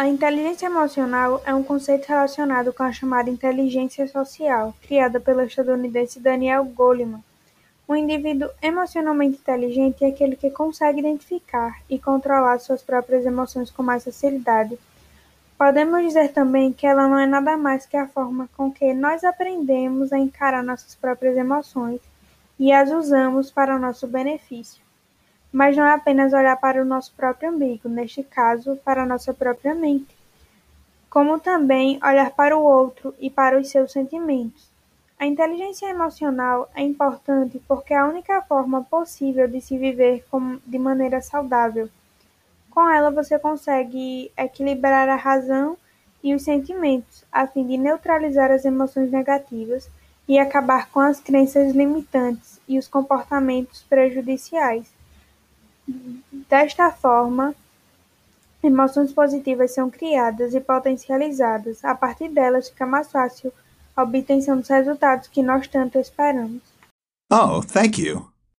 A inteligência emocional é um conceito relacionado com a chamada inteligência social, criada pelo estadunidense Daniel Goleman. Um indivíduo emocionalmente inteligente é aquele que consegue identificar e controlar suas próprias emoções com mais facilidade. Podemos dizer também que ela não é nada mais que a forma com que nós aprendemos a encarar nossas próprias emoções e as usamos para nosso benefício. Mas não é apenas olhar para o nosso próprio umbigo, neste caso, para nossa própria mente, como também olhar para o outro e para os seus sentimentos. A inteligência emocional é importante porque é a única forma possível de se viver de maneira saudável. Com ela, você consegue equilibrar a razão e os sentimentos, a fim de neutralizar as emoções negativas e acabar com as crenças limitantes e os comportamentos prejudiciais. Desta forma, emoções positivas são criadas e potencializadas. A partir delas, fica mais fácil a obtenção dos resultados que nós tanto esperamos. Oh, thank you.